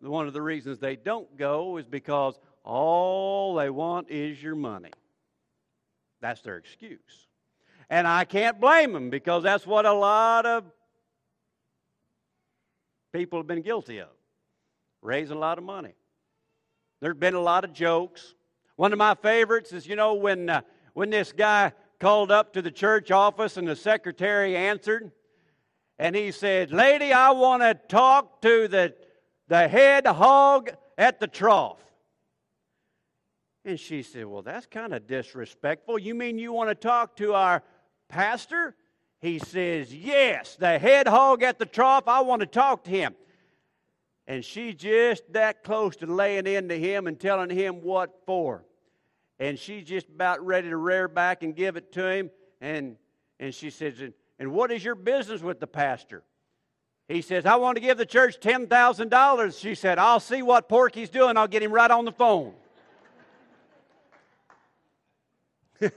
one of the reasons they don't go is because all they want is your money. That's their excuse. And I can't blame them because that's what a lot of people have been guilty of raising a lot of money. There's been a lot of jokes. One of my favorites is, you know, when, uh, when this guy called up to the church office and the secretary answered, and he said, Lady, I want to talk to the, the head hog at the trough. And she said, Well, that's kind of disrespectful. You mean you want to talk to our pastor? He says, Yes, the head hog at the trough. I want to talk to him. And she just that close to laying into him and telling him what for. And she's just about ready to rear back and give it to him. And, and she says, And what is your business with the pastor? He says, I want to give the church $10,000. She said, I'll see what Porky's doing. I'll get him right on the phone.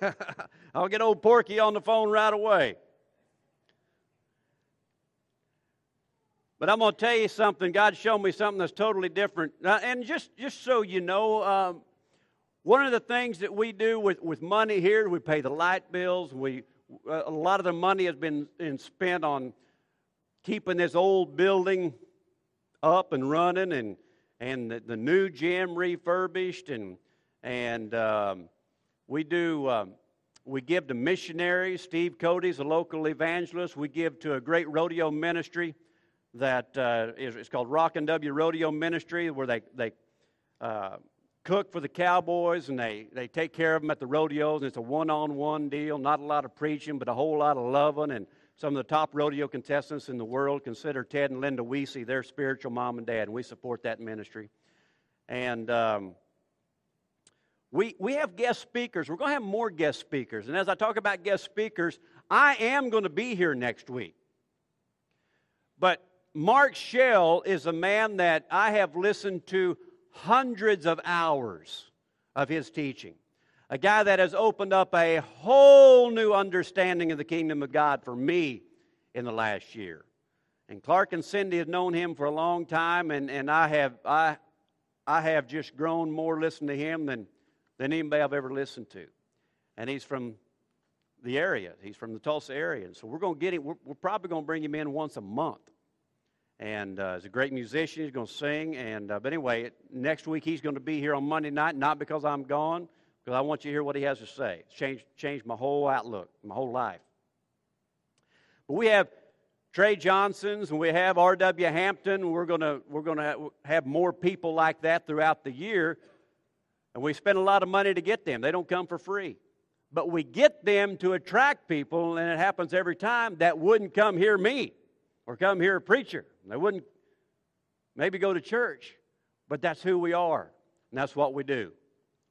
I'll get old Porky on the phone right away. But I'm going to tell you something. God showed me something that's totally different. and just, just so you know, um, one of the things that we do with, with money here, we pay the light bills. We, a lot of the money has been, been spent on keeping this old building up and running and, and the, the new gym refurbished. And, and um, we do. Um, we give to missionaries. Steve Cody's a local evangelist. We give to a great rodeo ministry that uh, is, it's called Rock and W Rodeo Ministry, where they, they uh, cook for the cowboys and they, they take care of them at the rodeos. And it's a one on one deal, not a lot of preaching, but a whole lot of loving. And some of the top rodeo contestants in the world consider Ted and Linda Weesey their spiritual mom and dad, and we support that ministry. And um, we, we have guest speakers. We're going to have more guest speakers. And as I talk about guest speakers, I am going to be here next week. But Mark Shell is a man that I have listened to hundreds of hours of his teaching. A guy that has opened up a whole new understanding of the kingdom of God for me in the last year. And Clark and Cindy have known him for a long time, and, and I, have, I, I have just grown more listening to him than, than anybody I've ever listened to. And he's from the area, he's from the Tulsa area. And so we're going to get him, we're, we're probably going to bring him in once a month and uh, he's a great musician. He's going to sing. And uh, but anyway, next week he's going to be here on Monday night, not because I'm gone, because I want you to hear what he has to say. It's changed changed my whole outlook, my whole life. But we have Trey Johnsons and we have R.W. Hampton. We're going we're to have more people like that throughout the year, and we spend a lot of money to get them. They don't come for free. But we get them to attract people, and it happens every time that wouldn't come hear me or come hear a preacher. They wouldn't maybe go to church, but that's who we are, and that's what we do.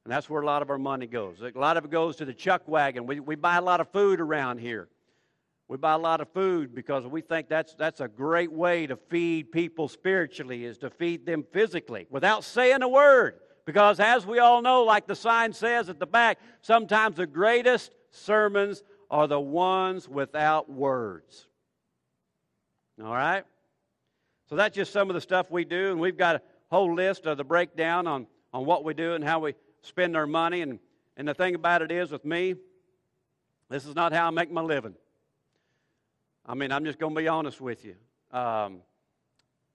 And that's where a lot of our money goes. A lot of it goes to the chuck wagon. We, we buy a lot of food around here. We buy a lot of food because we think that's, that's a great way to feed people spiritually, is to feed them physically without saying a word. Because as we all know, like the sign says at the back, sometimes the greatest sermons are the ones without words. All right? So that's just some of the stuff we do, and we've got a whole list of the breakdown on, on what we do and how we spend their money. And, and the thing about it is, with me, this is not how I make my living. I mean, I'm just going to be honest with you. Um,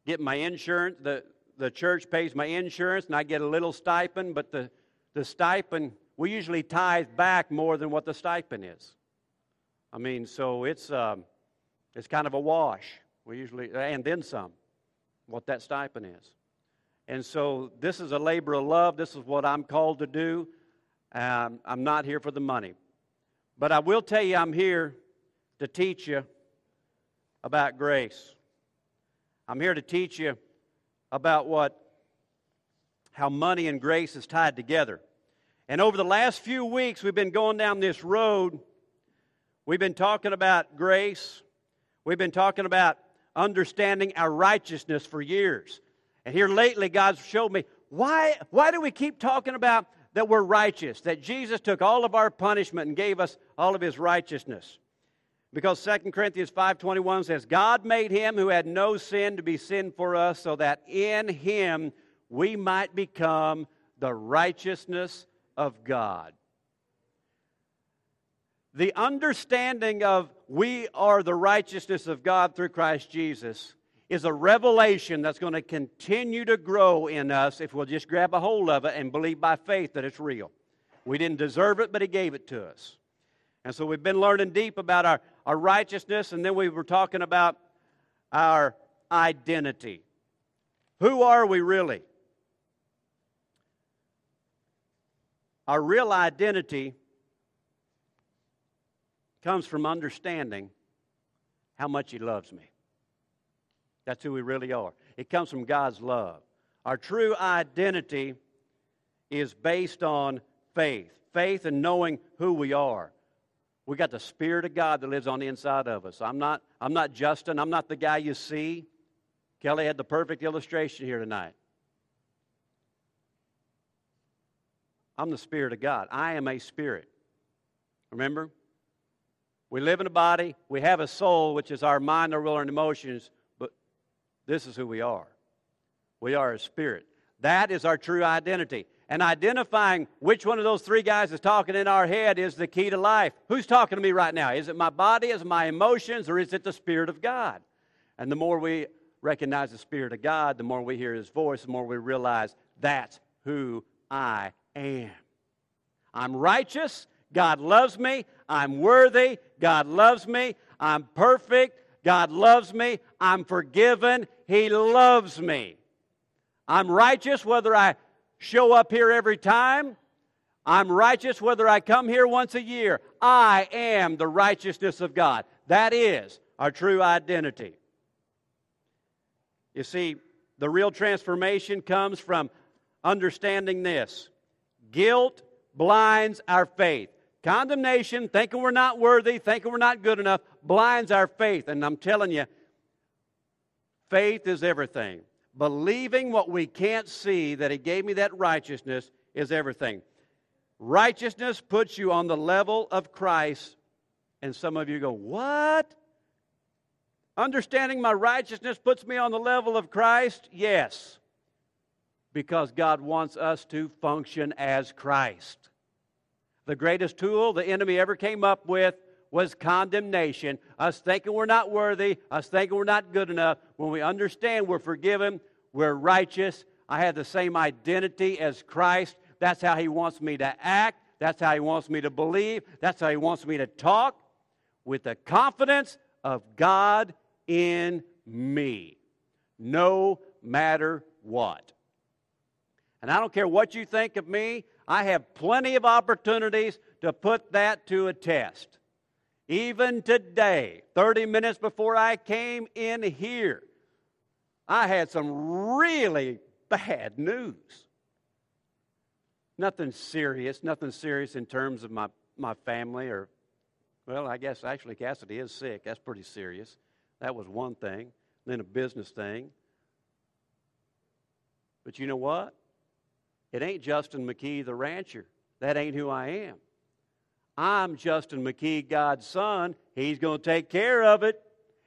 get my insurance, the, the church pays my insurance, and I get a little stipend, but the, the stipend, we usually tithe back more than what the stipend is. I mean, so it's, um, it's kind of a wash. We usually, and then some what that stipend is. And so this is a labor of love. This is what I'm called to do. Um, I'm not here for the money. But I will tell you, I'm here to teach you about grace. I'm here to teach you about what how money and grace is tied together. And over the last few weeks, we've been going down this road. We've been talking about grace. We've been talking about understanding our righteousness for years. And here lately, God's showed me why, why do we keep talking about that we're righteous, that Jesus took all of our punishment and gave us all of his righteousness? Because 2 Corinthians 5:21 says, "God made him who had no sin to be sin for us so that in him we might become the righteousness of God." The understanding of we are the righteousness of God through Christ Jesus is a revelation that's going to continue to grow in us if we'll just grab a hold of it and believe by faith that it's real. We didn't deserve it, but He gave it to us. And so we've been learning deep about our, our righteousness, and then we were talking about our identity. Who are we really? Our real identity comes from understanding how much He loves me. That's who we really are. It comes from God's love. Our true identity is based on faith faith and knowing who we are. We got the Spirit of God that lives on the inside of us. I'm not, I'm not Justin. I'm not the guy you see. Kelly had the perfect illustration here tonight. I'm the Spirit of God. I am a spirit. Remember? We live in a body, we have a soul, which is our mind, our will, and emotions, this is who we are. We are a spirit. That is our true identity. And identifying which one of those three guys is talking in our head is the key to life. Who's talking to me right now? Is it my body, is it my emotions, or is it the Spirit of God? And the more we recognize the Spirit of God, the more we hear His voice, the more we realize that's who I am. I'm righteous. God loves me. I'm worthy. God loves me. I'm perfect. God loves me. I'm forgiven. He loves me. I'm righteous whether I show up here every time. I'm righteous whether I come here once a year. I am the righteousness of God. That is our true identity. You see, the real transformation comes from understanding this guilt blinds our faith. Condemnation, thinking we're not worthy, thinking we're not good enough, blinds our faith. And I'm telling you, faith is everything. Believing what we can't see, that He gave me that righteousness, is everything. Righteousness puts you on the level of Christ. And some of you go, What? Understanding my righteousness puts me on the level of Christ? Yes. Because God wants us to function as Christ. The greatest tool the enemy ever came up with was condemnation. Us thinking we're not worthy, us thinking we're not good enough. When we understand we're forgiven, we're righteous, I have the same identity as Christ. That's how He wants me to act. That's how He wants me to believe. That's how He wants me to talk with the confidence of God in me, no matter what. And I don't care what you think of me, I have plenty of opportunities to put that to a test. Even today, 30 minutes before I came in here, I had some really bad news. Nothing serious, nothing serious in terms of my, my family or, well, I guess actually Cassidy is sick. That's pretty serious. That was one thing. Then a business thing. But you know what? It ain't Justin McKee, the rancher. That ain't who I am. I'm Justin McKee, God's son. He's going to take care of it.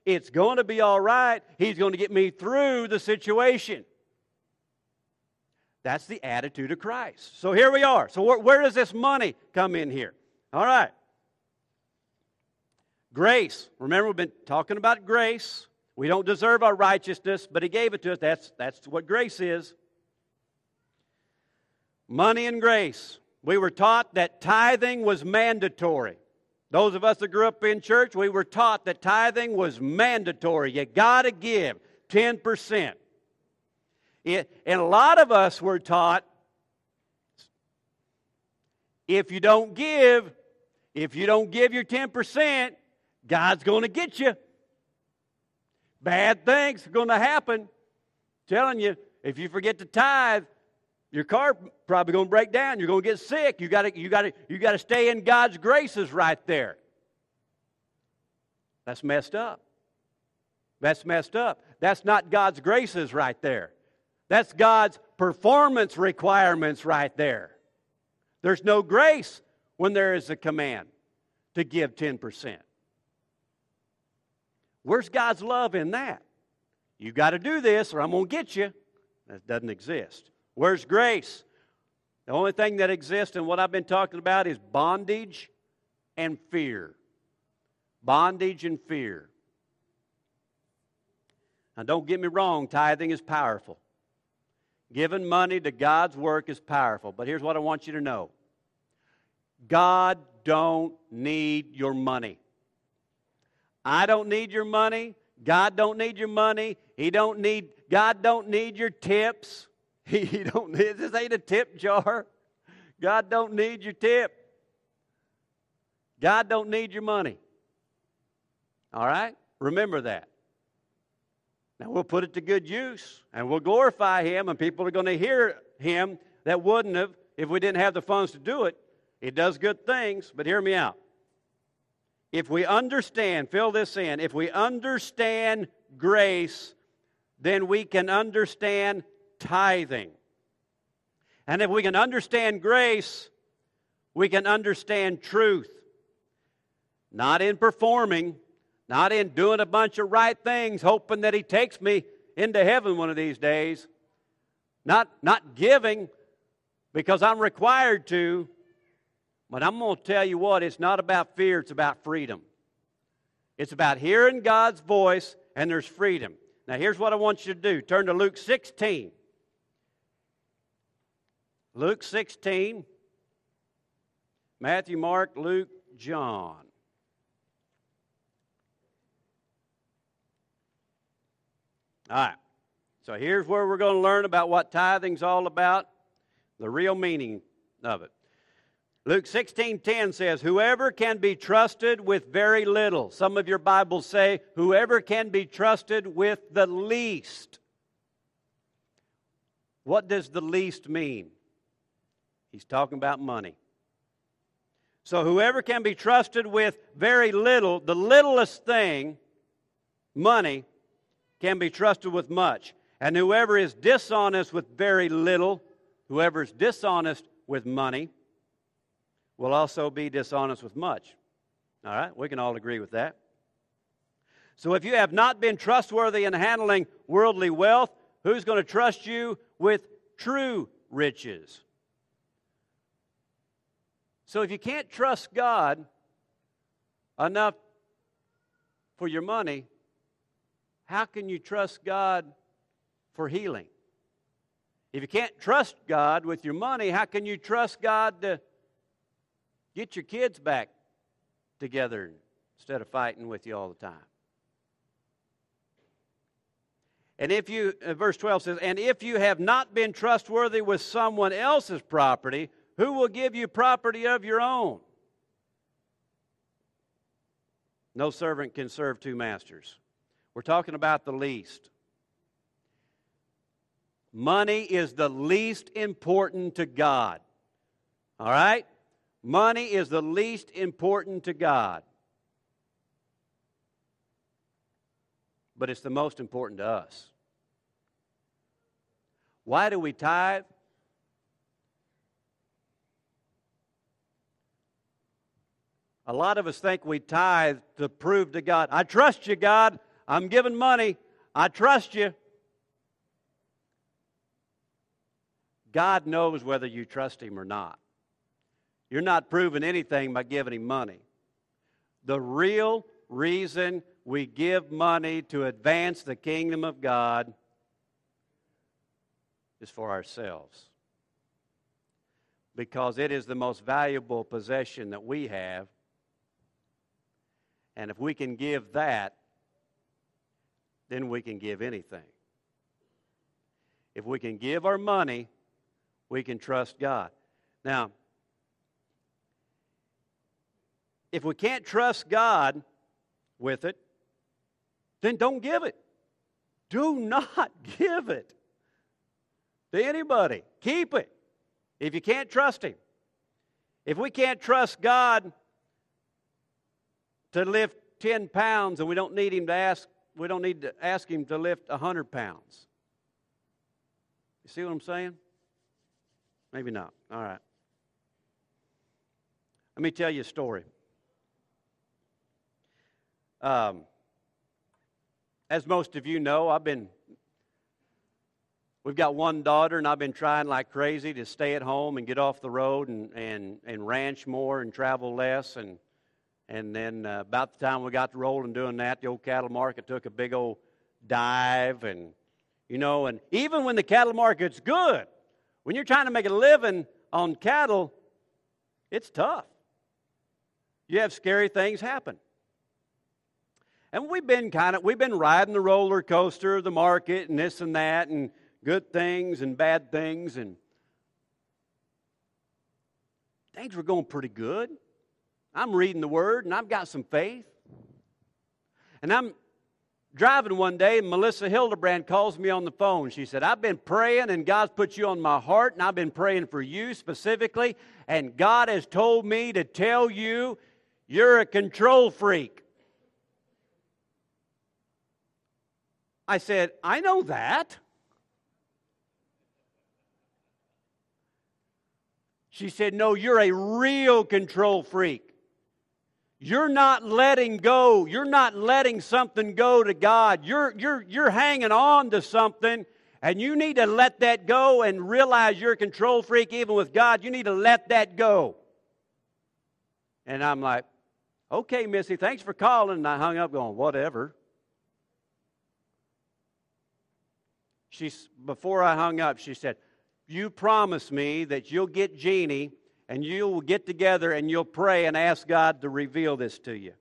It's going to be all right. He's going to get me through the situation. That's the attitude of Christ. So here we are. So where, where does this money come in here? All right. Grace. Remember, we've been talking about grace. We don't deserve our righteousness, but He gave it to us. That's, that's what grace is. Money and grace. We were taught that tithing was mandatory. Those of us that grew up in church, we were taught that tithing was mandatory. You got to give 10%. It, and a lot of us were taught if you don't give, if you don't give your 10%, God's going to get you. Bad things are going to happen. I'm telling you, if you forget to tithe, your car probably going to break down. You're going to get sick. You got to you got to you got to stay in God's graces right there. That's messed up. That's messed up. That's not God's graces right there. That's God's performance requirements right there. There's no grace when there is a command to give 10%. Where's God's love in that? You got to do this or I'm going to get you. That doesn't exist. Where's grace? The only thing that exists in what I've been talking about is bondage and fear. Bondage and fear. Now, don't get me wrong, tithing is powerful. Giving money to God's work is powerful. But here's what I want you to know God don't need your money. I don't need your money. God don't need your money. He don't need God don't need your tips. He, he don't need this ain't a tip jar. God don't need your tip. God don't need your money. All right? Remember that. Now we'll put it to good use and we'll glorify him and people are going to hear him that wouldn't have if we didn't have the funds to do it. It does good things, but hear me out. If we understand, fill this in, if we understand grace, then we can understand tithing. And if we can understand grace, we can understand truth. Not in performing, not in doing a bunch of right things, hoping that He takes me into heaven one of these days. Not, not giving because I'm required to. But I'm going to tell you what, it's not about fear, it's about freedom. It's about hearing God's voice, and there's freedom. Now, here's what I want you to do turn to Luke 16. Luke 16, Matthew, Mark, Luke, John. All right. So here's where we're going to learn about what tithing's all about, the real meaning of it. Luke 16:10 says, "Whoever can be trusted with very little." Some of your Bibles say, "Whoever can be trusted with the least." What does the least mean? He's talking about money. So whoever can be trusted with very little, the littlest thing, money, can be trusted with much. And whoever is dishonest with very little, whoever is dishonest with money, will also be dishonest with much. All right, we can all agree with that. So if you have not been trustworthy in handling worldly wealth, who's going to trust you with true riches? So if you can't trust God enough for your money, how can you trust God for healing? If you can't trust God with your money, how can you trust God to get your kids back together instead of fighting with you all the time? And if you, uh, verse 12 says, and if you have not been trustworthy with someone else's property, who will give you property of your own? No servant can serve two masters. We're talking about the least. Money is the least important to God. All right? Money is the least important to God. But it's the most important to us. Why do we tithe? A lot of us think we tithe to prove to God, I trust you, God. I'm giving money. I trust you. God knows whether you trust Him or not. You're not proving anything by giving Him money. The real reason we give money to advance the kingdom of God is for ourselves. Because it is the most valuable possession that we have. And if we can give that, then we can give anything. If we can give our money, we can trust God. Now, if we can't trust God with it, then don't give it. Do not give it to anybody. Keep it if you can't trust Him. If we can't trust God to lift 10 pounds and we don't need Him to ask we don't need to ask him to lift 100 pounds. You see what I'm saying? Maybe not. All right. Let me tell you a story. Um, as most of you know, I've been, we've got one daughter, and I've been trying like crazy to stay at home and get off the road and, and, and ranch more and travel less. And, and then uh, about the time we got to rolling doing that, the old cattle market took a big old dive. And, you know, and even when the cattle market's good, when you're trying to make a living on cattle, it's tough. You have scary things happen. And we've been kind of we've been riding the roller coaster of the market and this and that and good things and bad things and things were going pretty good. I'm reading the word and I've got some faith. And I'm driving one day and Melissa Hildebrand calls me on the phone. She said, I've been praying and God's put you on my heart and I've been praying for you specifically and God has told me to tell you you're a control freak. I said, I know that. She said, No, you're a real control freak. You're not letting go. You're not letting something go to God. You're, you're, you're hanging on to something, and you need to let that go and realize you're a control freak even with God. You need to let that go. And I'm like, okay, Missy, thanks for calling. And I hung up going, whatever. she, before I hung up, she said, You promise me that you'll get Jeannie and you'll get together and you'll pray and ask God to reveal this to you.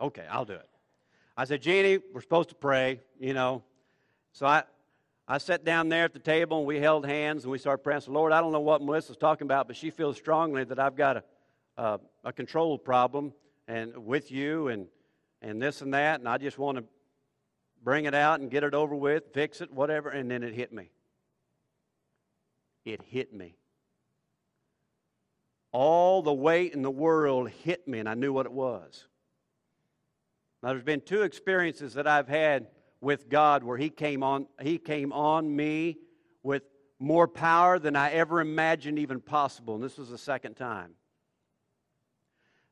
Okay, I'll do it. I said, Jeannie, we're supposed to pray, you know. So I, I sat down there at the table and we held hands and we started praying. So, Lord, I don't know what Melissa's talking about, but she feels strongly that I've got a, a, a control problem and with you and, and this and that, and I just want to bring it out and get it over with, fix it, whatever, and then it hit me. It hit me. All the weight in the world hit me, and I knew what it was. Now, there's been two experiences that I've had with God where He came on, He came on me with more power than I ever imagined even possible, and this was the second time.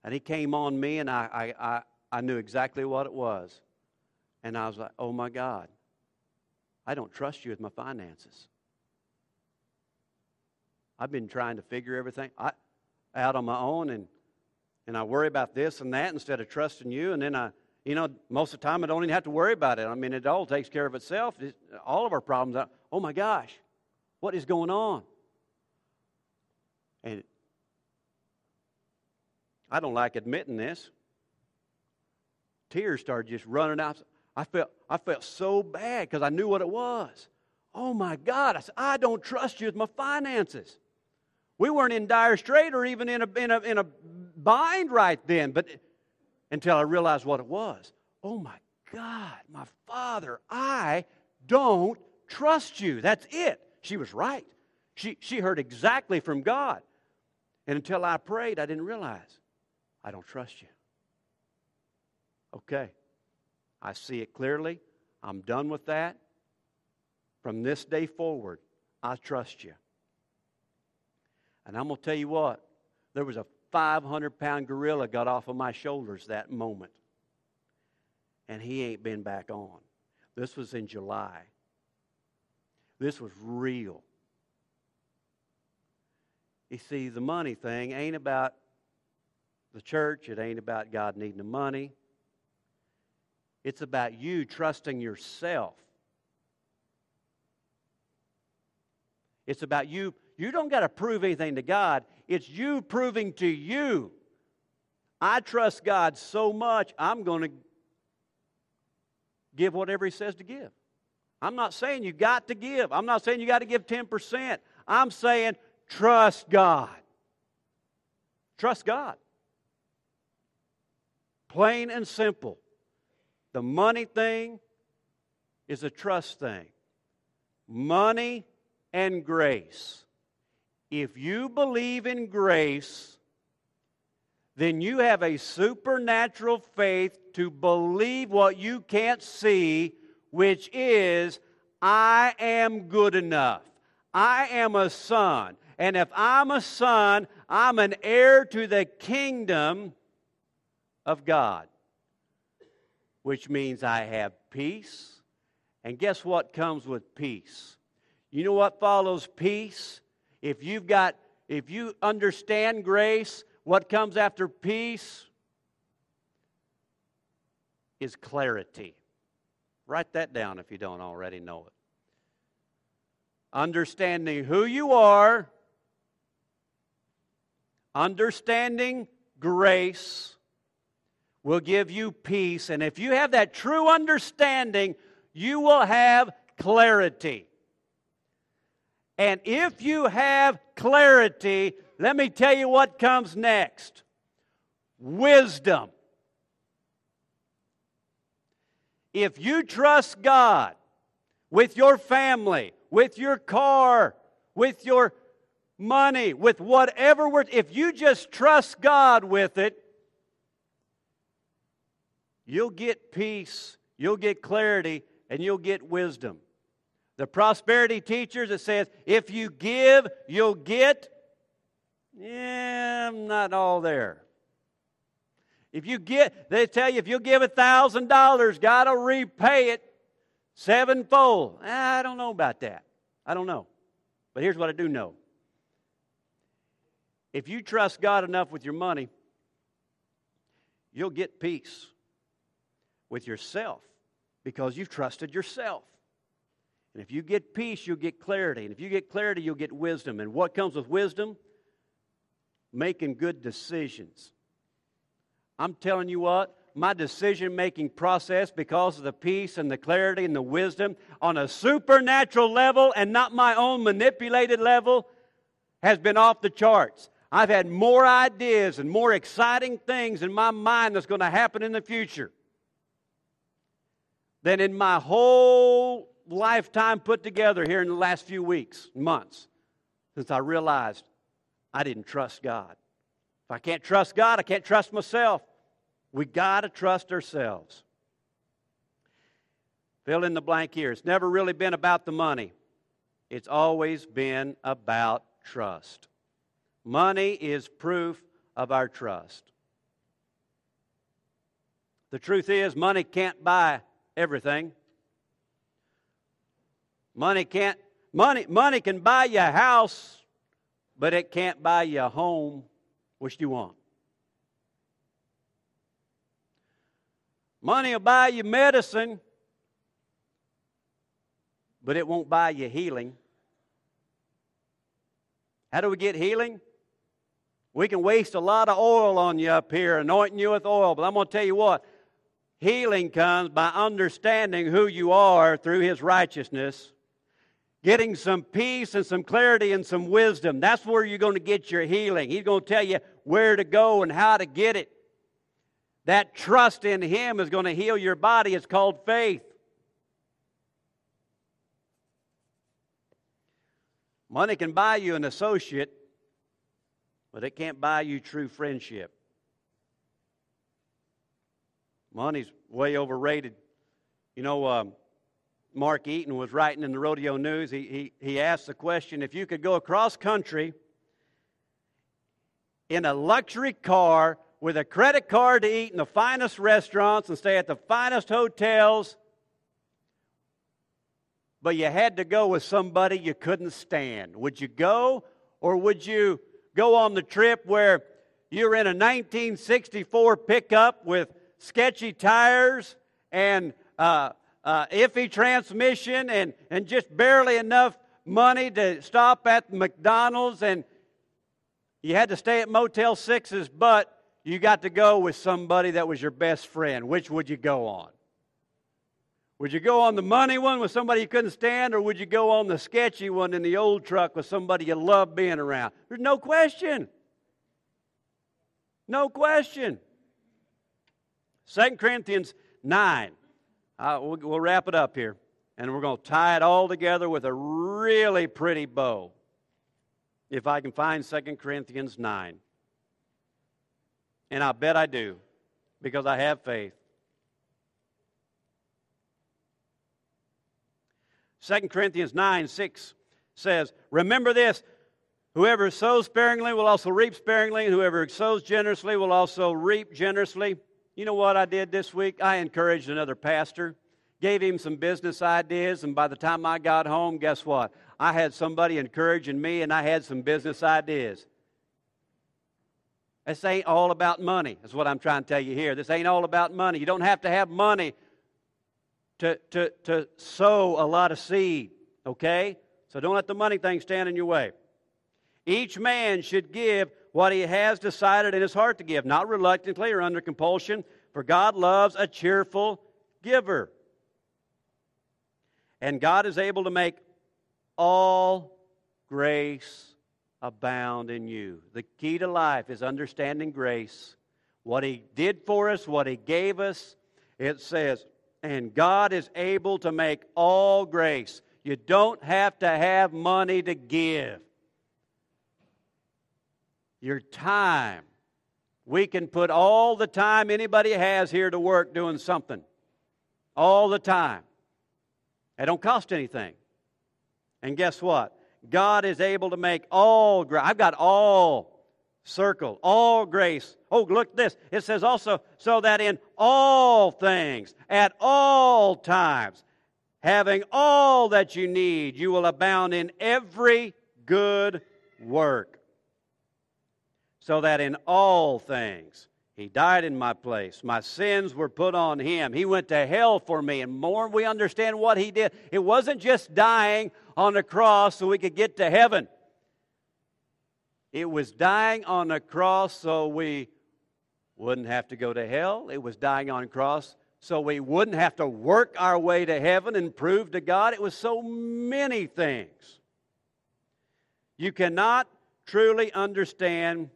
And He came on me, and I, I, I, I knew exactly what it was. And I was like, oh my God, I don't trust you with my finances. I've been trying to figure everything out on my own, and, and I worry about this and that instead of trusting you. And then I, you know, most of the time I don't even have to worry about it. I mean, it all takes care of itself. all of our problems. oh my gosh, what is going on? And I don't like admitting this. Tears started just running out. I felt, I felt so bad because I knew what it was. Oh my God. I said, I don't trust you with my finances. We weren't in dire strait or even in a, in a, in a bind right then, but until I realized what it was. Oh my God, my father, I don't trust you. That's it. She was right. She, she heard exactly from God. And until I prayed, I didn't realize I don't trust you. Okay. I see it clearly. I'm done with that. From this day forward, I trust you. And I'm going to tell you what, there was a 500 pound gorilla got off of my shoulders that moment. And he ain't been back on. This was in July. This was real. You see, the money thing ain't about the church, it ain't about God needing the money. It's about you trusting yourself. It's about you. You don't got to prove anything to God. It's you proving to you. I trust God so much, I'm going to give whatever He says to give. I'm not saying you got to give. I'm not saying you got to give 10%. I'm saying trust God. Trust God. Plain and simple. The money thing is a trust thing. Money and grace. If you believe in grace, then you have a supernatural faith to believe what you can't see, which is, I am good enough. I am a son. And if I'm a son, I'm an heir to the kingdom of God which means I have peace. And guess what comes with peace? You know what follows peace? If you've got if you understand grace, what comes after peace is clarity. Write that down if you don't already know it. Understanding who you are, understanding grace will give you peace. And if you have that true understanding, you will have clarity. And if you have clarity, let me tell you what comes next wisdom. If you trust God with your family, with your car, with your money, with whatever, if you just trust God with it, you'll get peace, you'll get clarity, and you'll get wisdom. The prosperity teachers, it says, if you give, you'll get. Yeah, I'm not all there. If you get, they tell you if you give a thousand dollars, God will repay it sevenfold. Ah, I don't know about that. I don't know. But here's what I do know. If you trust God enough with your money, you'll get peace with yourself because you've trusted yourself. And if you get peace, you'll get clarity. And if you get clarity, you'll get wisdom. And what comes with wisdom? Making good decisions. I'm telling you what, my decision making process, because of the peace and the clarity and the wisdom on a supernatural level and not my own manipulated level, has been off the charts. I've had more ideas and more exciting things in my mind that's going to happen in the future than in my whole lifetime put together here in the last few weeks, months, since I realized I didn't trust God. If I can't trust God, I can't trust myself. We got to trust ourselves. Fill in the blank here. It's never really been about the money, it's always been about trust. Money is proof of our trust. The truth is, money can't buy everything. Money can't money money can buy you a house, but it can't buy you a home. Which you want? Money will buy you medicine, but it won't buy you healing. How do we get healing? We can waste a lot of oil on you up here, anointing you with oil, but I'm going to tell you what healing comes by understanding who you are through His righteousness, getting some peace and some clarity and some wisdom. That's where you're going to get your healing. He's going to tell you where to go and how to get it. That trust in Him is going to heal your body. It's called faith. Money can buy you an associate, but it can't buy you true friendship. Money's way overrated. You know, um, Mark Eaton was writing in the Rodeo News. He, he, he asked the question if you could go across country in a luxury car with a credit card to eat in the finest restaurants and stay at the finest hotels, but you had to go with somebody you couldn't stand. Would you go, or would you go on the trip where you're in a 1964 pickup with sketchy tires and uh, uh, iffy transmission and, and just barely enough money to stop at McDonald's and you had to stay at Motel 6's, but you got to go with somebody that was your best friend. Which would you go on? Would you go on the money one with somebody you couldn't stand, or would you go on the sketchy one in the old truck with somebody you love being around? There's no question. No question. 2 Corinthians 9. Uh, we'll, we'll wrap it up here, and we're going to tie it all together with a really pretty bow. If I can find 2 Corinthians 9. And I bet I do because I have faith. 2 Corinthians 9 6 says, Remember this whoever sows sparingly will also reap sparingly, and whoever sows generously will also reap generously. You know what I did this week? I encouraged another pastor, gave him some business ideas, and by the time I got home, guess what? I had somebody encouraging me, and I had some business ideas. This ain't all about money, is what I'm trying to tell you here. This ain't all about money. You don't have to have money to, to, to sow a lot of seed, okay? So don't let the money thing stand in your way. Each man should give what he has decided in his heart to give, not reluctantly or under compulsion, for God loves a cheerful giver. And God is able to make all grace abound in you. The key to life is understanding grace. What He did for us, what He gave us. It says, and God is able to make all grace. You don't have to have money to give. Your time. We can put all the time anybody has here to work doing something. All the time. It don't cost anything. And guess what? God is able to make all grace. I've got all circled, all grace. Oh, look this. It says also, so that in all things, at all times, having all that you need, you will abound in every good work. So that in all things, he died in my place. My sins were put on him. He went to hell for me. And more we understand what he did, it wasn't just dying on the cross so we could get to heaven. It was dying on the cross so we wouldn't have to go to hell. It was dying on the cross so we wouldn't have to work our way to heaven and prove to God. It was so many things. You cannot truly understand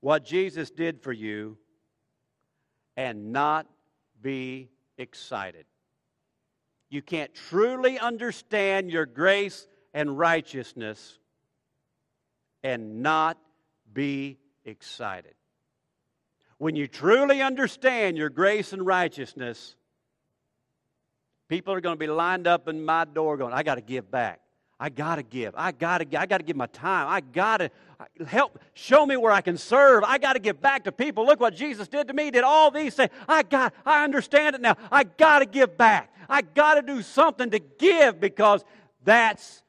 what Jesus did for you and not be excited. You can't truly understand your grace and righteousness and not be excited. When you truly understand your grace and righteousness, people are going to be lined up in my door going, I got to give back. I got to give. I got to I got to give my time. I got to help show me where I can serve. I got to give back to people. Look what Jesus did to me. Did all these say, I got I understand it now. I got to give back. I got to do something to give because that's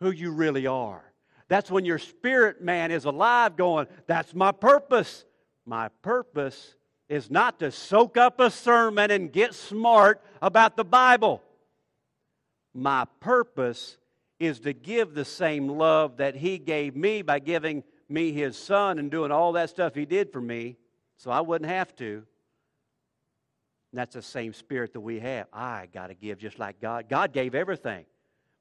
who you really are. That's when your spirit man is alive going, that's my purpose. My purpose is not to soak up a sermon and get smart about the Bible. My purpose is to give the same love that He gave me by giving me His Son and doing all that stuff He did for me so I wouldn't have to. And that's the same spirit that we have. I got to give just like God. God gave everything.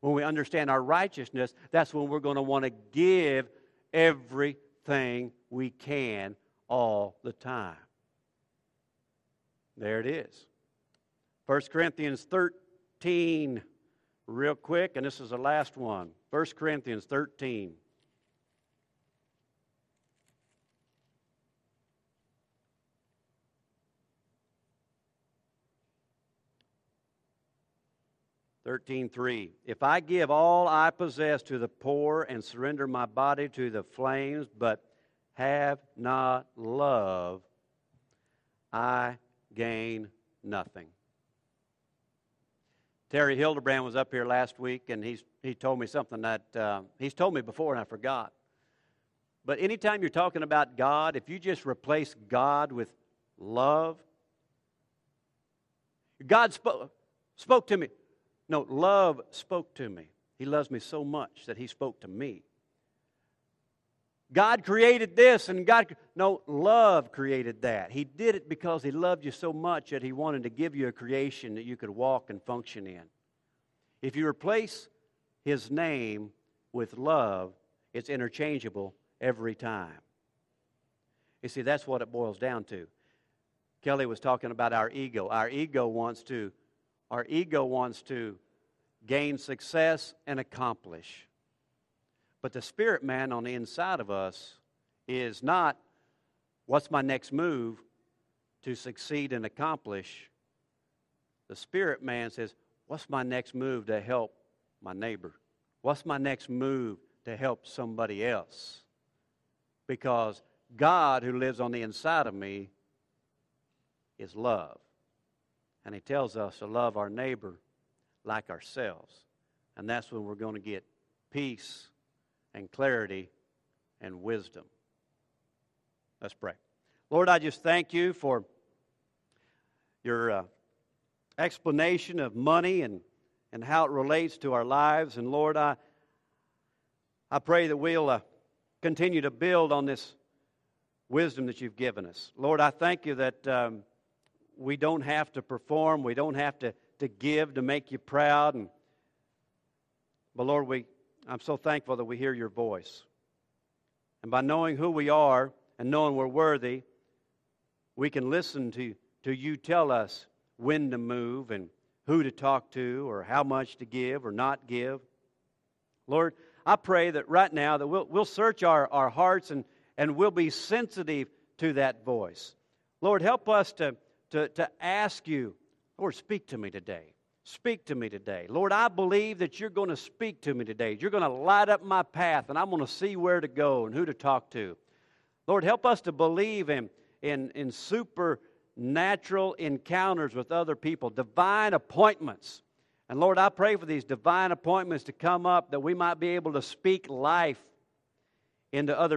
When we understand our righteousness, that's when we're going to want to give everything we can all the time. There it is. 1 Corinthians 13 real quick, and this is the last one 1 Corinthians 13. Thirteen three. If I give all I possess to the poor and surrender my body to the flames, but have not love, I gain nothing. Terry Hildebrand was up here last week, and he's, he told me something that uh, he's told me before, and I forgot. But anytime you're talking about God, if you just replace God with love, God spoke, spoke to me. No, love spoke to me. He loves me so much that he spoke to me. God created this and God, no, love created that. He did it because He loved you so much that He wanted to give you a creation that you could walk and function in. If you replace His name with love, it's interchangeable every time. You see, that's what it boils down to. Kelly was talking about our ego. Our ego wants to, our ego wants to gain success and accomplish. But the spirit man on the inside of us is not what's my next move to succeed and accomplish. The spirit man says, what's my next move to help my neighbor? What's my next move to help somebody else? Because God, who lives on the inside of me, is love. And He tells us to love our neighbor like ourselves. And that's when we're going to get peace and clarity and wisdom. Let's pray. Lord, I just thank you for your uh, explanation of money and, and how it relates to our lives. And Lord, I, I pray that we'll uh, continue to build on this wisdom that you've given us. Lord, I thank you that um, we don't have to perform, we don't have to, to give to make you proud. And, but Lord, we, I'm so thankful that we hear your voice. And by knowing who we are and knowing we're worthy, we can listen to, to you tell us when to move and who to talk to or how much to give or not give. Lord, I pray that right now that we'll, we'll search our, our hearts and, and we'll be sensitive to that voice. Lord, help us to, to, to ask you, Lord, speak to me today. Speak to me today. Lord, I believe that you're going to speak to me today. You're going to light up my path, and I'm going to see where to go and who to talk to. Lord, help us to believe in, in, in supernatural encounters with other people, divine appointments. And Lord, I pray for these divine appointments to come up that we might be able to speak life into other